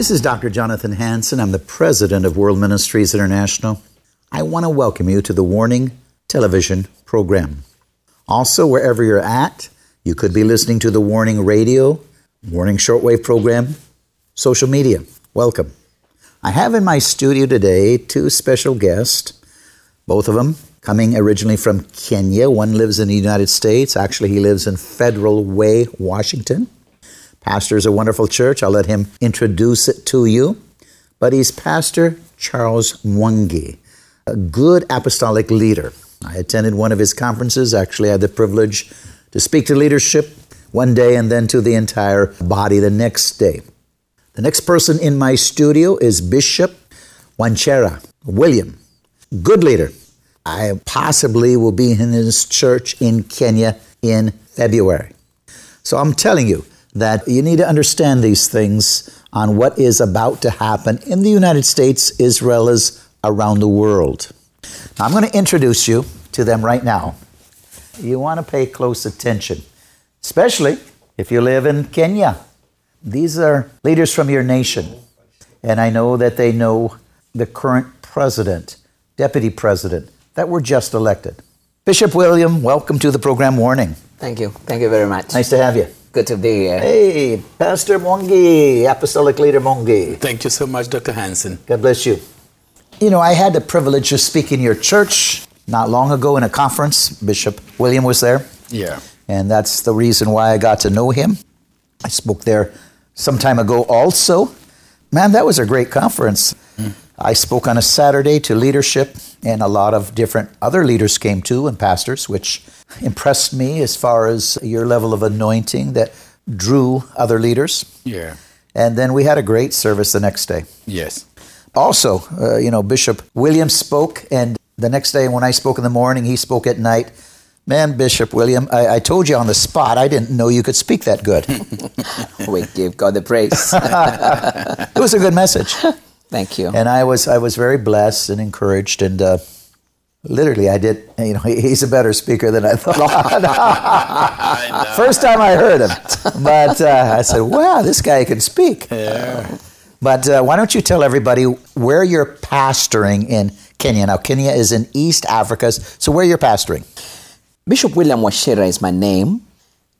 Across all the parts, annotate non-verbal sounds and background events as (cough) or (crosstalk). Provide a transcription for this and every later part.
This is Dr. Jonathan Hansen. I'm the president of World Ministries International. I want to welcome you to the Warning television program. Also, wherever you're at, you could be listening to the Warning Radio, Warning Shortwave program, social media. Welcome. I have in my studio today two special guests, both of them coming originally from Kenya. One lives in the United States. Actually, he lives in Federal Way, Washington. Pastors a wonderful church. I'll let him introduce it to you. But he's Pastor Charles Mwangi, a good apostolic leader. I attended one of his conferences. Actually, I had the privilege to speak to leadership one day and then to the entire body the next day. The next person in my studio is Bishop Wachira William, good leader. I possibly will be in his church in Kenya in February. So I'm telling you that you need to understand these things on what is about to happen in the United States well as around the world. Now, I'm going to introduce you to them right now. You want to pay close attention especially if you live in Kenya. These are leaders from your nation, and I know that they know the current president, deputy president that were just elected. Bishop William, welcome to the program Warning. Thank you. Thank you very much. Nice to have you. Good to be here. Hey, Pastor Mwangi, Apostolic Leader Mwangi. Thank you so much, Dr. Hansen. God bless you. You know, I had the privilege of speaking in your church not long ago in a conference. Bishop William was there. Yeah. And that's the reason why I got to know him. I spoke there some time ago also. Man, that was a great conference. Mm. I spoke on a Saturday to leadership, and a lot of different other leaders came too, and pastors, which impressed me as far as your level of anointing that drew other leaders. Yeah. And then we had a great service the next day. Yes. Also, uh, you know, Bishop Williams spoke, and the next day when I spoke in the morning, he spoke at night. Man, Bishop William, I, I, told you on the spot, I didn't know you could speak that good. (laughs) we give God the praise. (laughs) it was a good message. (laughs) Thank you. And I was, I was very blessed and encouraged, and uh, literally, I did. You know, (laughs) he's a better speaker than I thought. (laughs) (laughs) First time I heard him, but uh, I said, "Wow, this guy can speak." Yeah. But uh, why don't you tell everybody where you're pastoring in Kenya? Now, Kenya is in East Africa, so where you're pastoring? Bishop William Wachira is my name,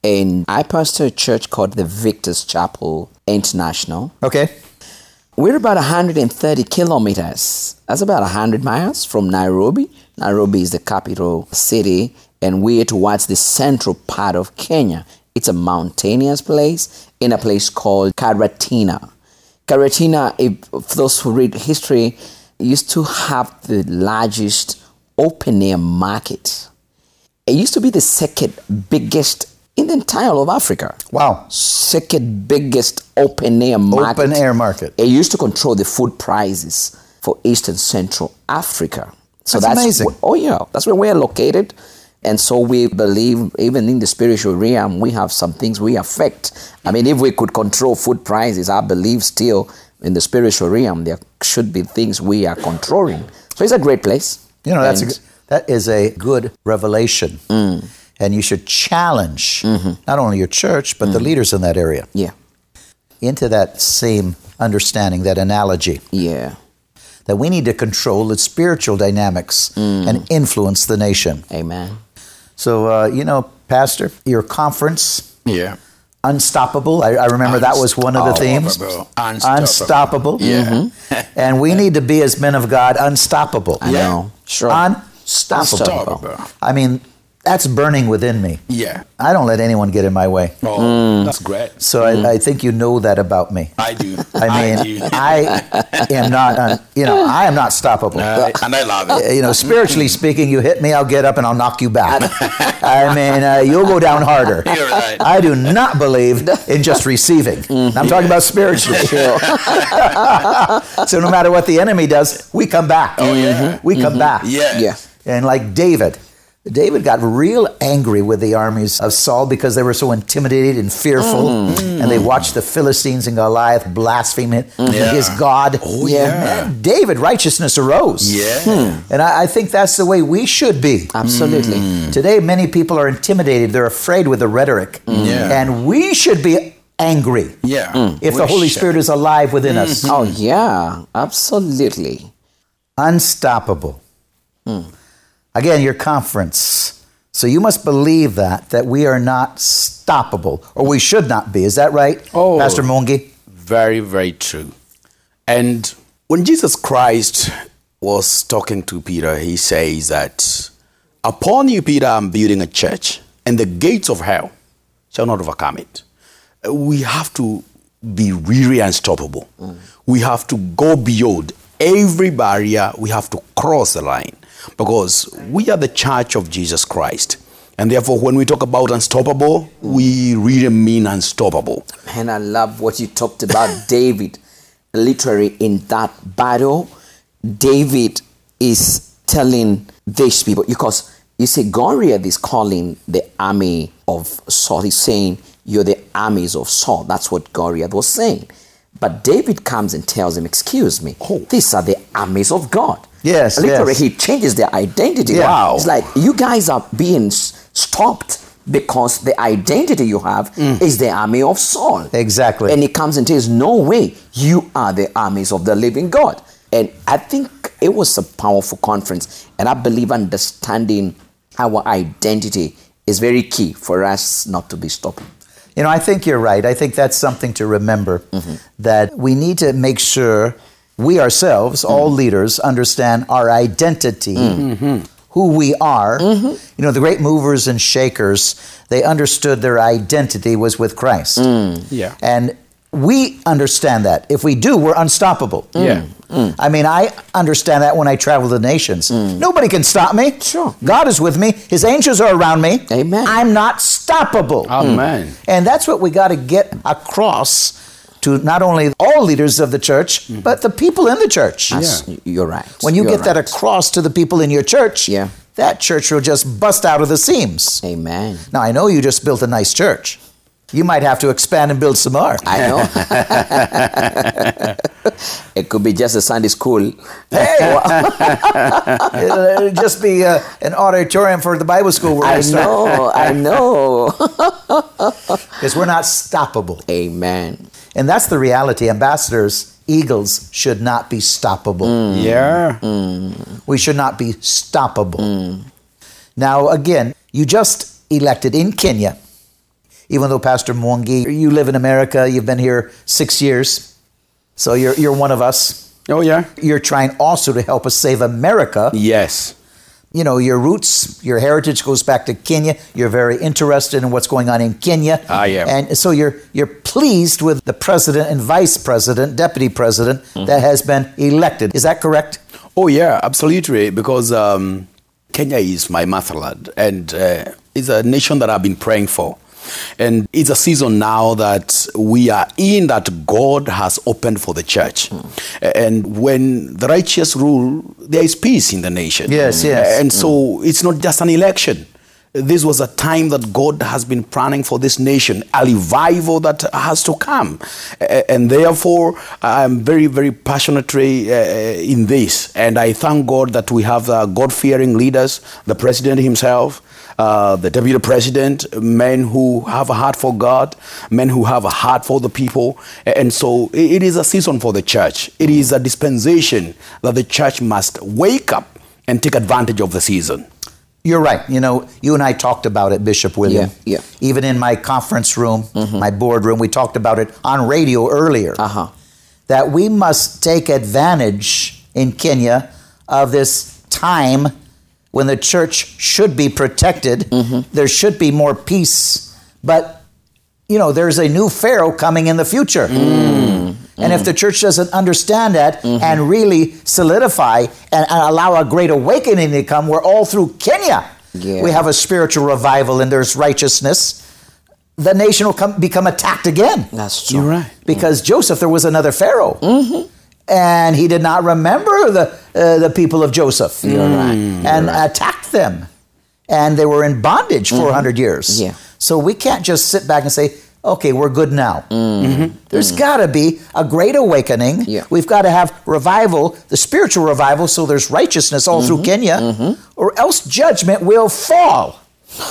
and I pastor a church called the Victor's Chapel International. Okay. We're about 130 kilometers. That's about 100 miles from Nairobi. Nairobi is the capital city, and we're towards the central part of Kenya. It's a mountainous place in a place called Karatina. Karatina, if those who read history, used to have the largest open air market it used to be the second biggest in the entire of Africa. Wow. Second biggest open air market. Open air market. It used to control the food prices for East and Central Africa. So that's, that's amazing. oh yeah, that's where we're located. And so we believe even in the spiritual realm, we have some things we affect. I mean, if we could control food prices, I believe still in the spiritual realm, there should be things we are controlling. So it's a great place. You know, that's and, a, that is a good revelation. Mm. And you should challenge mm-hmm. not only your church, but mm. the leaders in that area. Yeah. Into that same understanding, that analogy. Yeah. That we need to control the spiritual dynamics mm. and influence the nation. Amen. So, uh, you know, Pastor, your conference, Yeah. Unstoppable. I, I remember that was one of the themes. Unstoppable. Unstoppable. Unstoppable. Yeah. And we need to be, as men of God, unstoppable. I know. Sure. Unstoppable. Unstoppable. I mean, that's burning within me. Yeah. I don't let anyone get in my way. Oh, that's great. So I, I think you know that about me. I do. I mean, do. I am not, un, you know, I am not stoppable. Uh, and I love it. you know, spiritually speaking, you hit me, I'll get up and I'll knock you back. (laughs) I mean, uh, you'll go down harder. (laughs) You're right. I do not believe in just receiving. (laughs) I'm talking about spiritually. so no matter what the enemy does, we come back. Oh, yeah. We come back. Yeah. Yeah. And like David, David got real angry with the armies of Saul because they were so intimidated and fearful. Mm. And they watched the Philistines and Goliath blaspheme it, mm. Yeah. his God. Oh, yeah. Man, David, righteousness arose. Yeah. Hmm. And I, I think that's the way we should be. Absolutely. Mm. Today, many people are intimidated. They're afraid with the rhetoric. Hmm. Yeah. And we should be angry Yeah. Hmm. if the Holy should. Spirit is alive within us. Oh, yeah. Absolutely. Unstoppable. Again, your conference. So you must believe that, that we are not stoppable, or we should not be. Is that right, Oh. Pastor Mwangi? Very, very true. And when Jesus Christ was talking to Peter, he says that upon you, Peter, I'm building a church, and the gates of hell shall not overcome it. We have to be really unstoppable. Mm. We have to go beyond every barrier, we have to cross the line because we are the church of Jesus Christ. And therefore, when we talk about unstoppable, we really mean unstoppable. And I love what you talked about (laughs) David. Literally, in that battle, David is telling these people, because you see, Goliath is calling the army of Saul. He's saying, You're the armies of Saul. That's what Goliath was saying. But David comes and tells him, Excuse me, oh. these are the armies of God. Yes, Literally, yes. he changes their identity. Yeah. Wow. It's like, You guys are being stopped because the identity you have mm. is the army of Saul. Exactly. And he comes and says, No way, you are the armies of the living God. And I think it was a powerful conference. And I believe understanding our identity is very key for us not to be stopped. You know, I think you're right. I think that's something to remember mm-hmm. that we need to make sure we ourselves, all mm-hmm. leaders, understand our identity, mm-hmm. who we are. You know, the great movers and shakers, they understood their identity was with Christ. Mm. Yeah. And we understand that. If we do, we're unstoppable. Mm. Yeah. Mm. I mean, I understand that when I travel the nations. Mm. Nobody can stop me. Sure. God is with me. His angels are around me. Amen. I'm not stoppable. Amen. And that's what we got to get across to not only all leaders of the church, mm-hmm. but the people in the church. That's- You're right. When you You're get that across to the people in your church, Yeah. that church will just bust out of the seams. Amen. Now, I know you just built a nice church. You might have to expand and build some more. I know. (laughs) it could be just a Sunday school. Hey, (laughs) (laughs) it'll, it'll just be uh, an auditorium for the Bible school. We're I know. I know. because we're not stoppable. Amen. And that's the reality. Ambassadors, eagles should not be stoppable. Mm. Yeah. Mm. We should not be stoppable. Mm. Now, again, you just elected in Kenya, even though Pastor Mwangi, you live in America, you've been here six years, so you're, you're one of us. Oh, yeah. You're trying also to help us save America. Yes. You know, your roots, your heritage goes back to Kenya. You're very interested in what's going on in Kenya. I am. And so you're you're pleased with the president and vice president, deputy president that has been elected. Is that correct? Oh, yeah, absolutely. Because um, Kenya is my motherland and uh, it's a nation that I've been praying for. And it's a season now that we are in that God has opened for the church. And when the righteous rule, there is peace in the nation. Yes, yes. And so it's not just an election. This was a time that God has been planning for this nation, a revival that has to come. And therefore, I'm very, very passionately uh, in this. And I thank God that we have uh, God fearing leaders, the president himself, uh, the deputy president, men who have a heart for God, men who have a heart for the people. And so it is a season for the church. It is a dispensation that the church must wake up and take advantage of the season. You're right. You know, you and I talked about it, Bishop William. Yeah, yeah. Even in my conference room, my boardroom, we talked about it on radio earlier. Uh huh. That we must take advantage in Kenya of this time when the church should be protected. Mm-hmm. There should be more peace. But, you know, there's a new Pharaoh coming in the future. Mm. And if mm. the church doesn't understand that mm-hmm. and really solidify and, and allow a great awakening to come, we're all through Kenya. Yeah. We have a spiritual revival and there's righteousness. The nation will come, become attacked again. That's true. You're right. Because Joseph, there was another Pharaoh. Mm-hmm. And he did not remember the, uh, the people of Joseph. Mm, right. And attacked them. And they were in bondage 400 mm-hmm. years. Yeah. So we can't just sit back and say, okay, we're good now. Mm-hmm. Mm-hmm. There's got to be a great awakening. Yeah. We've got to have revival, the spiritual revival, so there's righteousness all through Kenya, or else judgment will fall.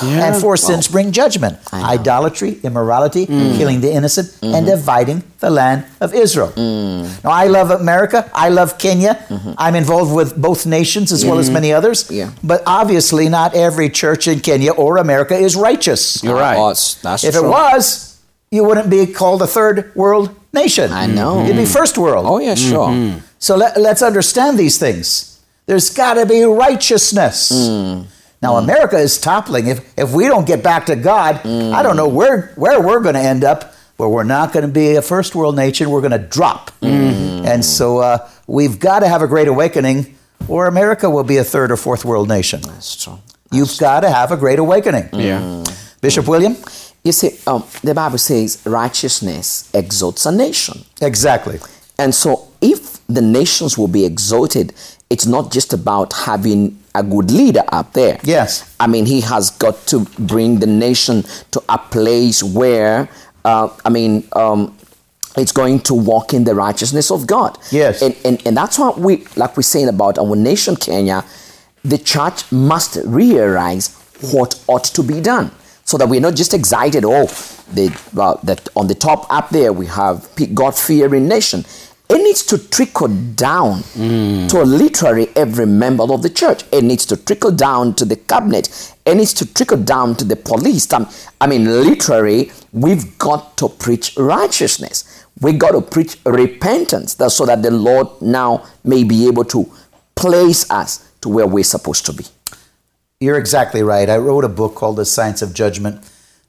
And for sins bring judgment idolatry, immorality, mm. killing the innocent, and mm-hmm. dividing the land of Israel. Mm. Now, I love America. I love Kenya. Mm-hmm. I'm involved with both nations as well as mm-hmm. many others. Yeah. But obviously, not every church in Kenya or America is righteous. You're right. Oh, that's, that's If true. it was, you wouldn't be called a third world nation. I know. You'd be first world. Oh yeah, sure. So let, let's understand these things. There's got to be righteousness. Hmm. Now, America is toppling. If, if we don't get back to God, Hmm. I don't know where, where we're going to end up, where we're not going to be a first world nation. We're going to drop. Hmm. And so uh, we've got to have a great awakening, or America will be a third or fourth world nation. That's true. You've got to have a great awakening. Yeah. Bishop William? You see, um, the Bible says righteousness exalts a nation. Exactly. And so, if the nations will be exalted, it's not just about having a good leader up there. Yes. I mean, he has got to bring the nation to a place where, uh, I mean, um, it's going to walk in the righteousness of God. Yes. And, and, and that's what we, like we're saying about our nation, Kenya, the church must realize what ought to be done so that we're not just excited, oh, the, well, that on the top up there we have God fearing nation. It needs to trickle down to literally every member of the church. It needs to trickle down to the cabinet. It needs to trickle down to the police. Um, I mean, literally, we've got to preach righteousness. We got to preach repentance, so that the Lord now may be able to place us to where we're supposed to be. You're exactly right. I wrote a book called The Science of Judgment,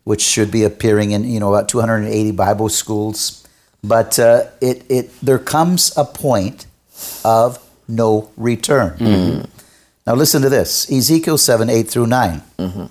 which should be appearing in you know about 280 Bible schools. But uh, it it there comes a point of no return. Mm-hmm. Now listen to this: Ezekiel 7, 8 through 9. Mm-hmm.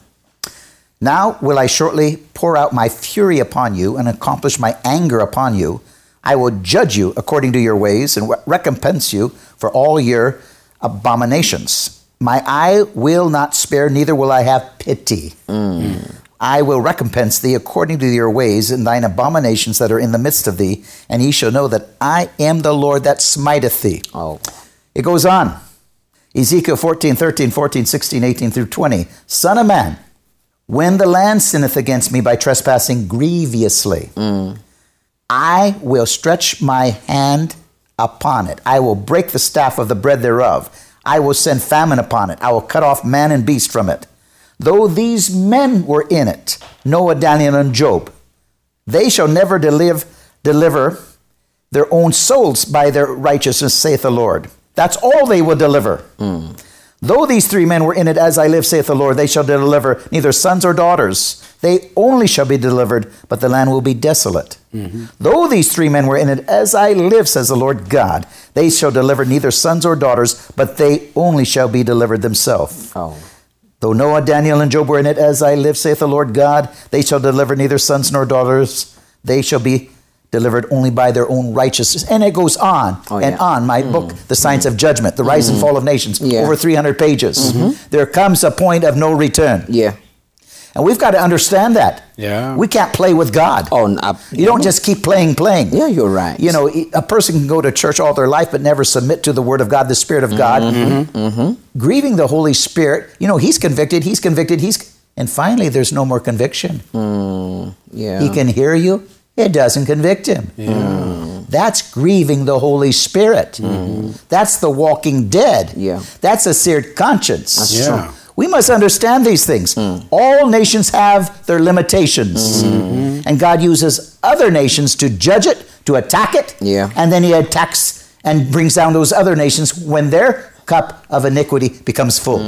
Now will I shortly pour out my fury upon you and accomplish my anger upon you. I will judge you according to your ways and recompense you for all your abominations. My eye will not spare, neither will I have pity. Mm. I will recompense thee according to your ways and thine abominations that are in the midst of thee, and ye shall know that I am the Lord that smiteth thee. Oh, It goes on. Ezekiel 14, 13, 14, 16, 18 through 20. Son of man, when the land sinneth against me by trespassing grievously, I will stretch my hand upon it. I will break the staff of the bread thereof. I will send famine upon it. I will cut off man and beast from it. Though these men were in it, Noah, Daniel, and Job, they shall never deliver, deliver their own souls by their righteousness, saith the Lord. That's all they will deliver. Hmm. Though these three men were in it, as I live, saith the Lord, they shall deliver neither sons or daughters. They only shall be delivered, but the land will be desolate. Mm-hmm. Though these three men were in it, as I live, says the Lord God, they shall deliver neither sons or daughters, but they only shall be delivered themselves. oh, Though Noah, Daniel, and Job were in it, as I live, saith the Lord God, they shall deliver neither sons nor daughters. They shall be delivered only by their own righteousness. And it goes on Oh, and yeah. on. My book, The Science of Judgment, The Rise and mm-hmm. Fall of Nations, Yeah. over 300 pages. Mm-hmm. There comes a point of no return. yeah. And we've got to understand that. Yeah. We can't play with God. Oh, n- uh, You don't just keep playing, playing. Yeah, you're right. You know, a person can go to church all their life but never submit to the Word of God, the Spirit of God. Mm-hmm. Grieving the Holy Spirit. You know, He's convicted, He's convicted, He's. And finally, there's no more conviction. yeah. He can hear you, it doesn't convict him. Yeah. That's grieving the Holy Spirit. Mm-hmm. That's the walking dead. Yeah. That's a seared conscience. That's Yeah. true. We must understand these things. All nations have their limitations. And God uses other nations to judge it, to attack it. Yeah. And then He attacks and brings down those other nations when their cup of iniquity becomes full.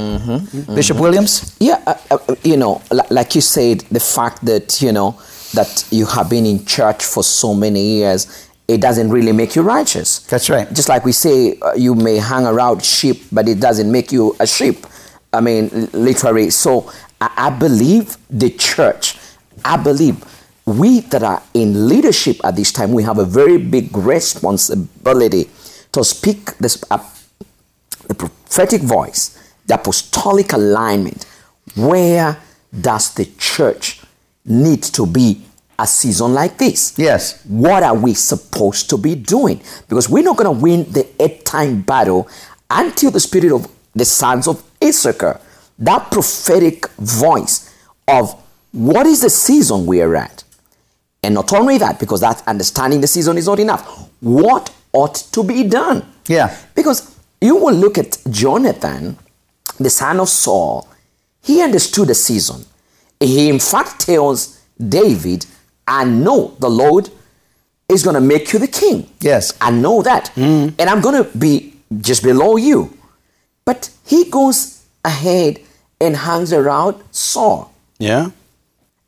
Bishop Williams? Yeah, uh, uh, you know, li- like you said, the fact that, you know, that you have been in church for so many years, it doesn't really make you righteous. That's right. Just like we say, uh, you may hang around sheep, but it doesn't make you a sheep. I mean, l- literally. So I, I believe the church, I believe we that are in leadership at this time, we have a very big responsibility to speak this, uh, the prophetic voice, the apostolic alignment. Where does the church need to be a season like this? Yes. What are we supposed to be doing? Because we're not going to win the end time battle until the spirit of the sons of Issachar, that prophetic voice of what is the season we are at. And not only that, because that understanding the season is not enough. What ought to be done? Yeah. Because you will look at Jonathan, the son of Saul, he understood the season. He, in fact, tells David, I know the Lord is going to make you the king. Yes. I know that. Mm. And I'm going to be just below you. But he goes ahead and hangs around Saul. Yeah.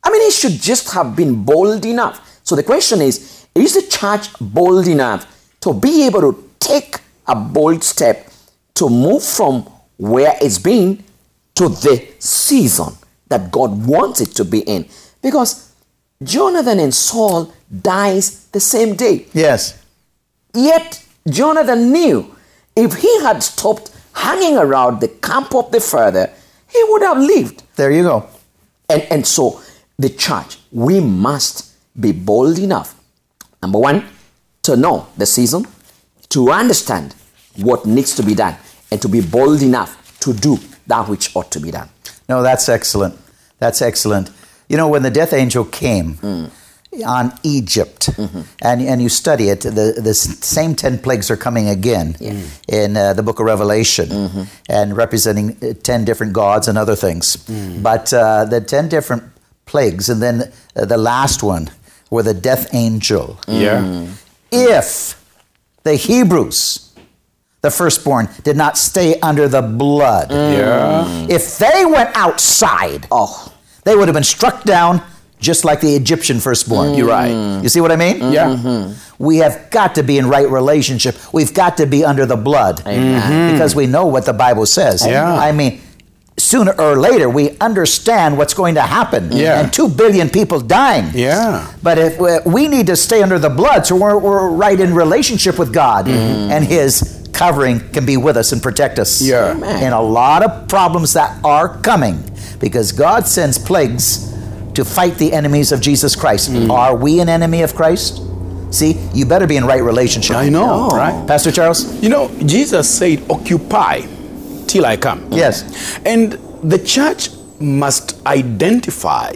I mean, he should just have been bold enough. So the question is is the church bold enough to be able to take a bold step to move from where it's been to the season that God wants it to be in? Because Jonathan and Saul dies the same day. Yes. Yet Jonathan knew if he had stopped hanging around the camp of the father, he would have lived. There you go. And, and so, the church, we must be bold enough, number one, to know the season, to understand what needs to be done, and to be bold enough to do that which ought to be done. No, that's excellent. That's excellent. You know, when the death angel came hmm. On Egypt, and, and you study it, the, the same 10 plagues are coming again in uh, the book of Revelation and representing uh, 10 different gods and other things. But uh, the 10 different plagues, and then uh, the last one, were the death angel. Yeah. If the Hebrews, the firstborn, did not stay under the blood, Yeah. if they went outside, Oh, they would have been struck down just like the Egyptian firstborn. You're right. Mm-hmm. You see what I mean? Mm-hmm. Yeah. We have got to be in right relationship. We've got to be under the blood mm-hmm. because we know what the Bible says. Yeah. I mean, sooner or later we understand what's going to happen. Yeah. And two billion people dying. Yeah. But if we, we need to stay under the blood, so we're, we're right in relationship with God, and His covering can be with us and protect us. Yeah. Amen. In a lot of problems that are coming, because God sends plagues to fight the enemies of Jesus Christ. Mm. Are we an enemy of Christ? See, you better be in right relationship. I know, right? Pastor Charles. You know, Jesus said, Occupy till I come. Yes. And the church must identify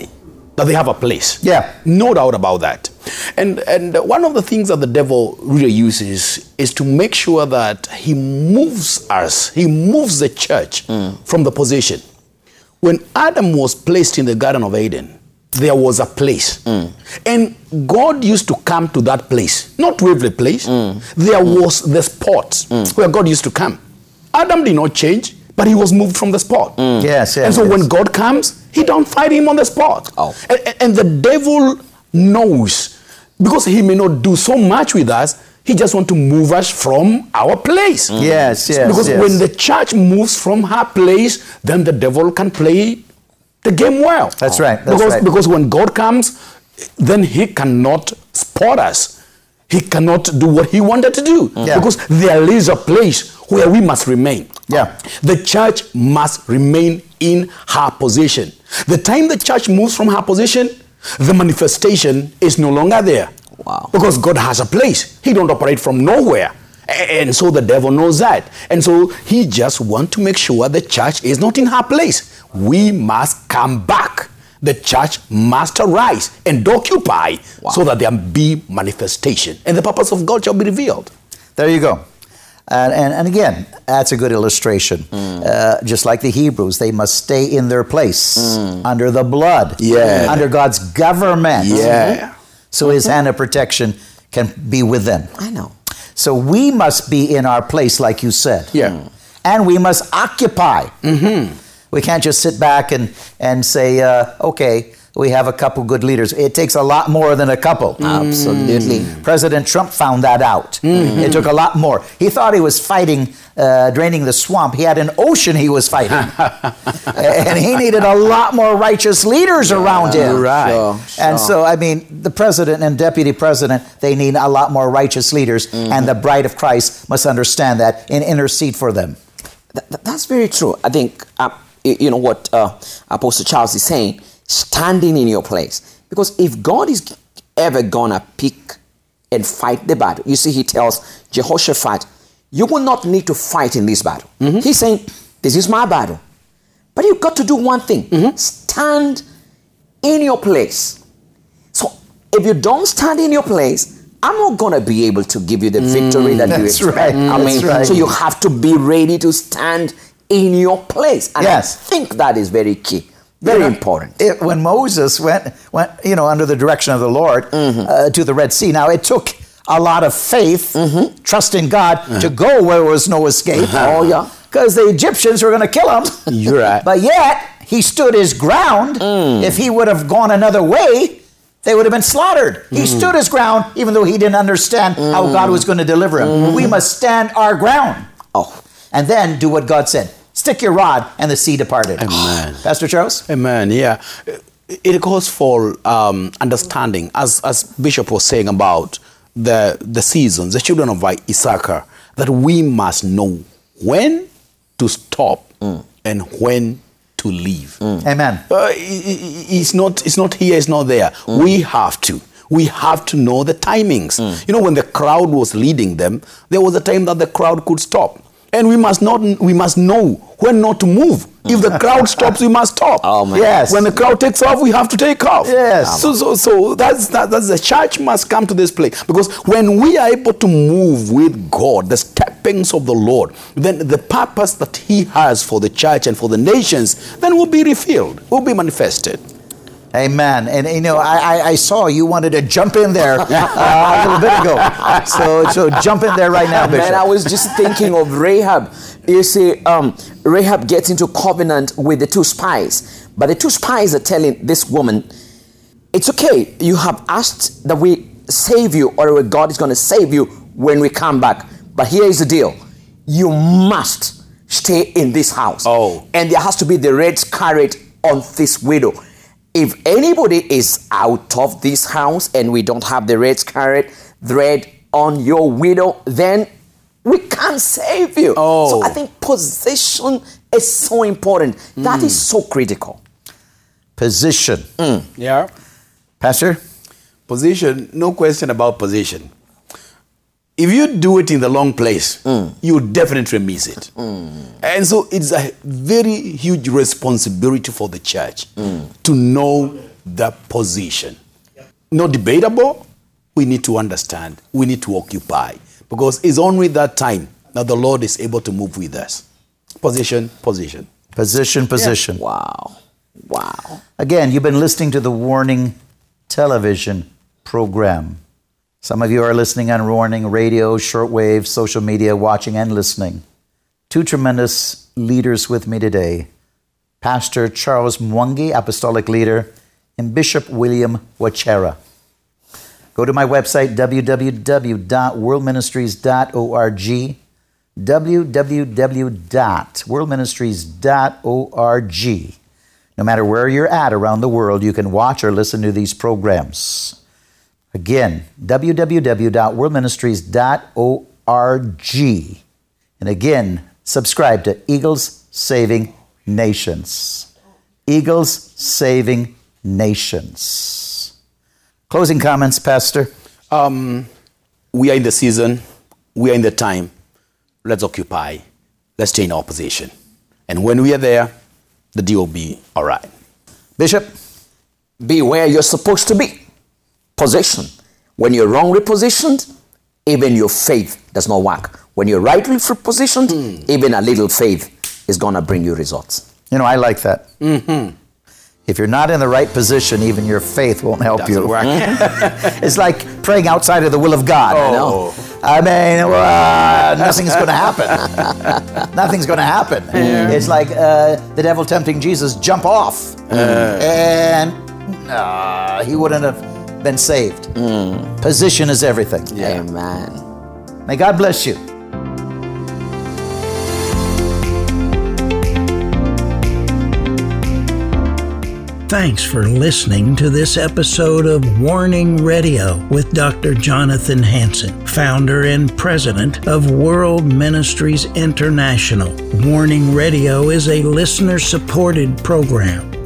that they have a place. Yeah. No doubt about that. And and one of the things that the devil really uses is to make sure that he moves us, he moves the church mm. from the position. When Adam was placed in the Garden of Eden, there was a place. And God used to come to that place, not to every place. There was the spot where God used to come. Adam did not change, but he was moved from the spot. Yes, yes, And so yes. when God comes, he don't fight him on the spot. Oh. And, and- the devil knows because he may not do so much with us, he just want to move us from our place. Yes, yes, Because yes. when the church moves from her place, then the devil can play the game well. That's right, that's because, right. because when God comes, then he cannot spot us. He cannot do what he wanted to do. Mm. Yeah. Because there is a place where we must remain. Yeah. The church must remain in her position. The time the church moves from her position, the manifestation is no longer there. Wow. Because God has a place. He don't operate from nowhere. A- And so the devil knows that. And so he just want to make sure the church is not in her place. We must come back. The church must arise and occupy so that there be manifestation. And the purpose of God shall be revealed. There you go. And, and, and again, that's a good illustration. Uh, just like the Hebrews, they must stay in their place under the blood, Yeah. under God's government. Yeah. So his hand of protection can be with them. I know. So we must be in our place, like you said. Yeah. And we must occupy. Mm-hmm. We can't just sit back and, and say, uh, okay, we have a couple good leaders. It takes a lot more than a couple. Absolutely. President Trump found that out. It took a lot more. He thought he was fighting, uh, draining the swamp. He had an ocean he was fighting. (laughs) and he needed a lot more righteous leaders around him. Right. Sure, And so, I mean, the president and deputy president, they need a lot more righteous leaders, and the bride of Christ must understand that and intercede for them. Th- th- that's very true. I think uh, you know what uh, Apostle Charles is saying: standing in your place. Because if God is ever gonna pick and fight the battle, you see, He tells Jehoshaphat, "You will not need to fight in this battle." Mm-hmm. He's saying, "This is my battle," but you've got to do one thing: mm-hmm. stand in your place. So if you don't stand in your place, I'm not gonna be able to give you the mm, victory that you expect. right. I That's mean, right. so you have to be ready to stand in your place. And Yes. I think that is very key, very You know, important. It, when Moses went, went, you know, under the direction of the Lord mm-hmm. uh, to the Red Sea. Now it took a lot of faith, mm-hmm. trust in God, uh-huh. to go where there was no escape. Uh-huh. Oh, yeah. because the Egyptians were going to kill him. You're right. (laughs) But yet he stood his ground. Mm. If he would have gone another way, they would have been slaughtered. He mm. stood his ground, even though he didn't understand how mm. God was going to deliver him. We must stand our ground Oh, and then do what God said. Stick your rod, and the sea departed. Amen. (gasps) Pastor Charles? Amen. Yeah, it calls for um, understanding, as as Bishop was saying about the the seasons, the children of Issachar, that we must know when to stop and when to leave. Amen. Uh, it's not it's not here, it's not there. We have to. We have to know the timings. You know, when the crowd was leading them, there was a time that the crowd could stop. And we must not we must know when not to move. If the crowd (laughs) stops, we must stop. Oh, man. Yes. When the crowd takes off, we have to take off. Yes. So so so that's that, that's the church must come to this place because when we are able to move with God, the steppings of the Lord, then the purpose that He has for the church and for the nations, then will be revealed, will be manifested. Amen. And you know, I, I, I saw you wanted to jump in there (laughs) uh, a little bit ago. So so jump in there right now, Bishop. man, I was just thinking of Rahab. You see, um, Rahab gets into covenant with the two spies, but the two spies are telling this woman, "It's okay. You have asked that we save you, or God is going to save you when we come back. But here is the deal: you must stay in this house. Oh. and there has to be the red scarlet on this widow." If anybody is out of this house and we don't have the red scarlet thread on your widow, then we can't save you. Oh. So I think position is so important. That is so critical. Position. Mm. Yeah. Pastor? Position, no question about position. If you do it in the long place, you definitely miss it. And so it's a very huge responsibility for the church to know the position. Not debatable, we need to understand, we need to occupy. Because it's only that time that the Lord is able to move with us. Position, position. Position, position. Wow. Wow. Again, you've been listening to the Warning television program. Some of you are listening on Warning radio, shortwave, social media, watching and listening. Two tremendous leaders with me today Pastor Charles Mwangi, Apostolic Leader, and Bishop William Wachira. Go to my website, www.worldministries.org, www.worldministries.org. No matter where you're at around the world, you can watch or listen to these programs. Again, www.worldministries.org. And again, subscribe to Eagles Saving Nations. Eagles Saving Nations. Closing comments, Pastor. Um, we are in the season, we are in the time. Let's occupy, let's stay in our position. And when we are there, the deal will be all right. Bishop, Be where you're supposed to be. Position. When you're wrongly positioned, even your faith does not work. When When you're rightly positioned, even a little faith is going to bring you results. You know, I like that. Mm-hmm. If you're not in the right position, even your faith won't help Doesn't you. work. (laughs) it's like praying outside of the will of God. I know. I mean, well, uh, (laughs) nothing's going to happen. nothing's going to happen. It's like uh, the devil tempting Jesus, jump off. And uh, he wouldn't have been saved. Position is everything. Amen. May God bless you. Thanks for listening to this episode of Warning Radio with Dr. Jonathan Hansen, founder and president of World Ministries International. Warning Radio is a listener supported program.